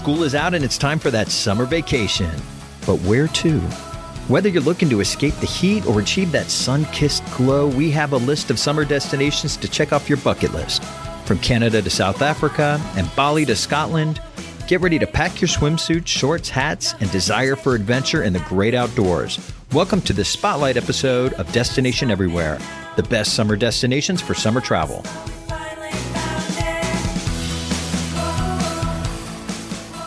school is out and it's time for that summer vacation. But where to? Whether you're looking to escape the heat or achieve that sun kissed glow, we have a list of summer destinations to check off your bucket list. From Canada to South Africa and Bali to Scotland, get ready to pack your swimsuits, shorts, hats, and desire for adventure in the great outdoors. Welcome to the spotlight episode of Destination Everywhere, the best summer destinations for summer travel.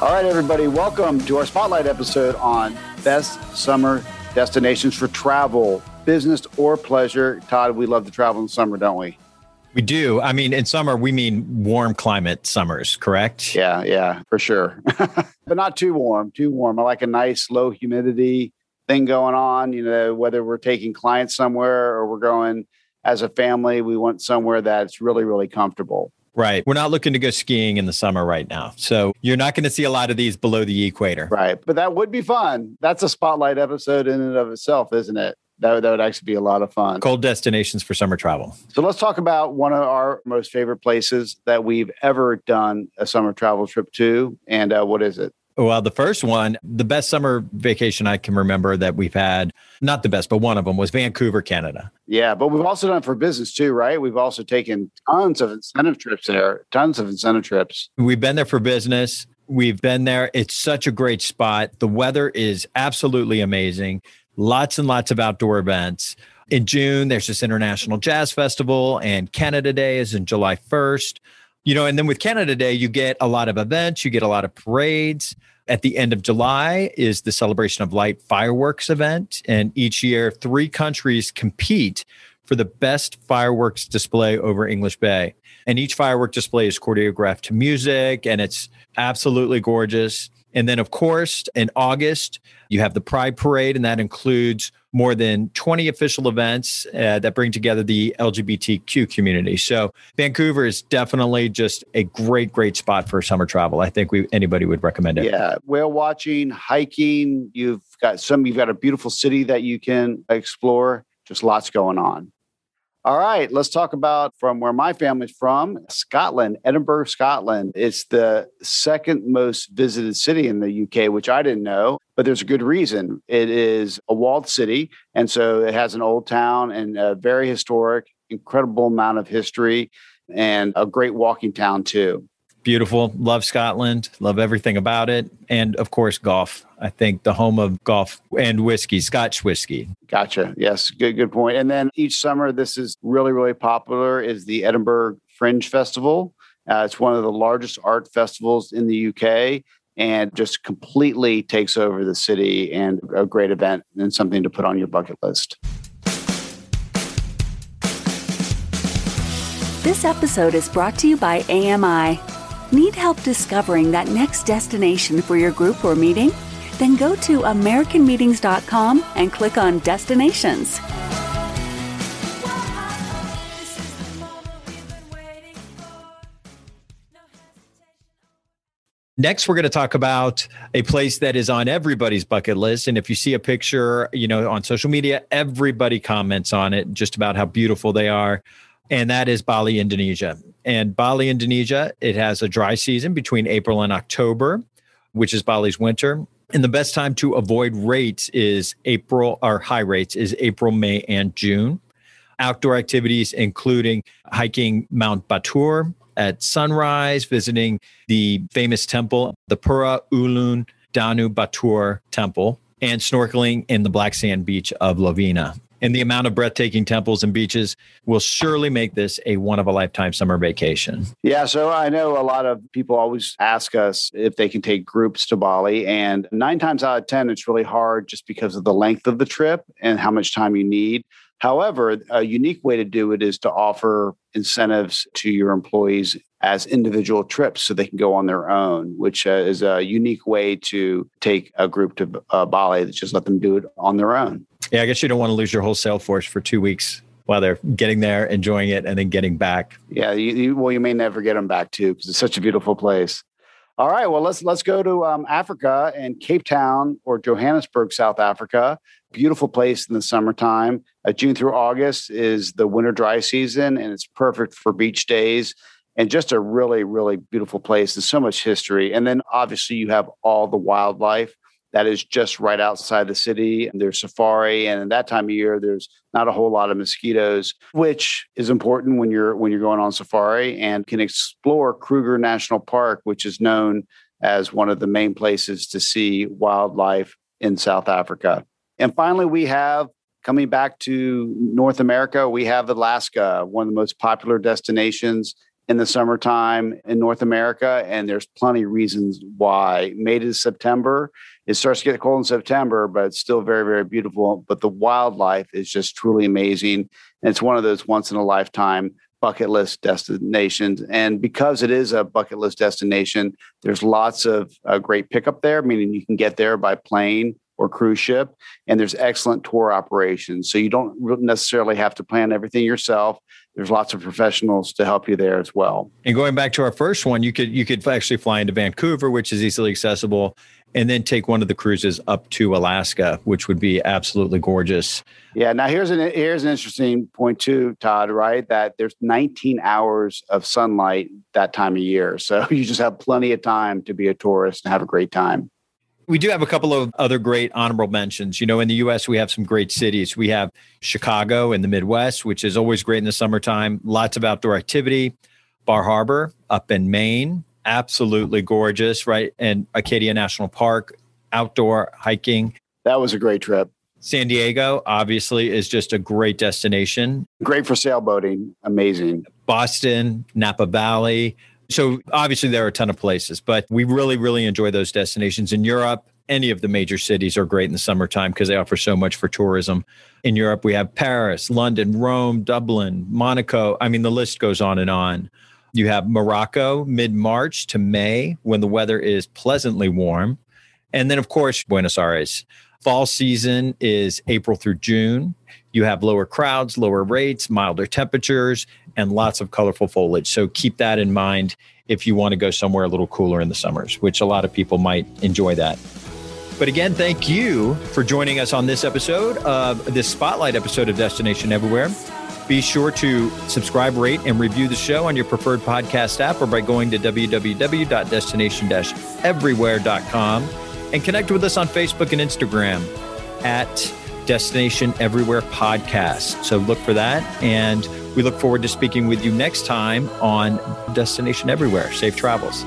All right, everybody, welcome to our spotlight episode on best summer destinations for travel, business or pleasure. Todd, we love to travel in summer, don't we? We do. I mean, in summer, we mean warm climate summers, correct? Yeah, yeah, for sure. but not too warm, too warm. I like a nice low humidity thing going on. You know, whether we're taking clients somewhere or we're going as a family, we want somewhere that's really, really comfortable. Right. We're not looking to go skiing in the summer right now. So you're not going to see a lot of these below the equator. Right. But that would be fun. That's a spotlight episode in and of itself, isn't it? That, that would actually be a lot of fun. Cold destinations for summer travel. So let's talk about one of our most favorite places that we've ever done a summer travel trip to. And uh, what is it? Well, the first one, the best summer vacation I can remember that we've had, not the best, but one of them was Vancouver, Canada. Yeah, but we've also done it for business too, right? We've also taken tons of incentive trips there, tons of incentive trips. We've been there for business. We've been there. It's such a great spot. The weather is absolutely amazing. Lots and lots of outdoor events. In June, there's this International Jazz Festival, and Canada Day is in July 1st. You know, and then with Canada Day, you get a lot of events, you get a lot of parades. At the end of July is the Celebration of Light fireworks event. And each year, three countries compete for the best fireworks display over English Bay. And each firework display is choreographed to music and it's absolutely gorgeous. And then, of course, in August, you have the Pride Parade, and that includes more than 20 official events uh, that bring together the LGBTQ community. So, Vancouver is definitely just a great, great spot for summer travel. I think we anybody would recommend it. Yeah, whale watching, hiking. You've got some. You've got a beautiful city that you can explore. Just lots going on. All right, let's talk about from where my family's from, Scotland, Edinburgh, Scotland. It's the second most visited city in the UK, which I didn't know, but there's a good reason. It is a walled city, and so it has an old town and a very historic, incredible amount of history and a great walking town too beautiful. Love Scotland. Love everything about it. And of course, golf. I think the home of golf and whiskey, Scotch whiskey. Gotcha. Yes, good good point. And then each summer, this is really really popular. Is the Edinburgh Fringe Festival. Uh, it's one of the largest art festivals in the UK. And just completely takes over the city and a great event and something to put on your bucket list. This episode is brought to you by AMI. Need help discovering that next destination for your group or meeting? Then go to AmericanMeetings.com and click on Destinations. Next, we're going to talk about a place that is on everybody's bucket list. And if you see a picture, you know, on social media, everybody comments on it just about how beautiful they are and that is Bali, Indonesia. And Bali, Indonesia, it has a dry season between April and October, which is Bali's winter. And the best time to avoid rates is April, or high rates is April, May, and June. Outdoor activities, including hiking Mount Batur at sunrise, visiting the famous temple, the Pura Ulun Danu Batur Temple, and snorkeling in the black sand beach of Lovina and the amount of breathtaking temples and beaches will surely make this a one of a lifetime summer vacation. Yeah, so I know a lot of people always ask us if they can take groups to Bali, and nine times out of 10, it's really hard just because of the length of the trip and how much time you need. However, a unique way to do it is to offer incentives to your employees as individual trips so they can go on their own, which uh, is a unique way to take a group to uh, Bali just let them do it on their own. Yeah, I guess you don't want to lose your whole sales force for two weeks while they're getting there, enjoying it, and then getting back. Yeah, you, you, well, you may never get them back too because it's such a beautiful place. All right, well let's let's go to um, Africa and Cape Town or Johannesburg, South Africa. Beautiful place in the summertime. Uh, June through August is the winter dry season, and it's perfect for beach days. and just a really, really beautiful place. There's so much history. And then obviously you have all the wildlife that is just right outside the city. There's safari, and in that time of year, there's not a whole lot of mosquitoes, which is important when you're when you're going on safari and can explore Kruger National Park, which is known as one of the main places to see wildlife in South Africa. And finally, we have coming back to North America, we have Alaska, one of the most popular destinations in the summertime in North America. And there's plenty of reasons why. May to September, it starts to get cold in September, but it's still very, very beautiful. But the wildlife is just truly amazing. And it's one of those once in a lifetime bucket list destinations. And because it is a bucket list destination, there's lots of uh, great pickup there, meaning you can get there by plane or cruise ship. And there's excellent tour operations. So you don't necessarily have to plan everything yourself. There's lots of professionals to help you there as well. And going back to our first one, you could you could actually fly into Vancouver, which is easily accessible, and then take one of the cruises up to Alaska, which would be absolutely gorgeous. Yeah. Now here's an here's an interesting point too, Todd. Right, that there's 19 hours of sunlight that time of year, so you just have plenty of time to be a tourist and have a great time. We do have a couple of other great honorable mentions. You know, in the US, we have some great cities. We have Chicago in the Midwest, which is always great in the summertime, lots of outdoor activity. Bar Harbor up in Maine, absolutely gorgeous, right? And Acadia National Park, outdoor hiking. That was a great trip. San Diego, obviously, is just a great destination. Great for sailboating. Amazing. Boston, Napa Valley, so obviously there are a ton of places, but we really, really enjoy those destinations in Europe. Any of the major cities are great in the summertime because they offer so much for tourism. In Europe, we have Paris, London, Rome, Dublin, Monaco. I mean, the list goes on and on. You have Morocco mid March to May when the weather is pleasantly warm. And then, of course, Buenos Aires. Fall season is April through June. You have lower crowds, lower rates, milder temperatures, and lots of colorful foliage. So keep that in mind if you want to go somewhere a little cooler in the summers, which a lot of people might enjoy that. But again, thank you for joining us on this episode of this spotlight episode of Destination Everywhere. Be sure to subscribe, rate, and review the show on your preferred podcast app or by going to www.destination-everywhere.com and connect with us on Facebook and Instagram at Destination Everywhere Podcast. So look for that. And we look forward to speaking with you next time on Destination Everywhere. Safe travels.